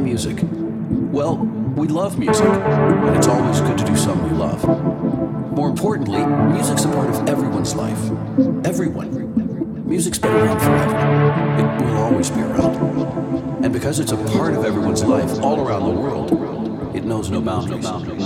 music? Well, we love music, and it's always good to do something you love. More importantly, music's a part of everyone's life. Everyone. Music's been around forever. It will always be around. And because it's a part of everyone's life all around the world, it knows no boundaries. No boundaries.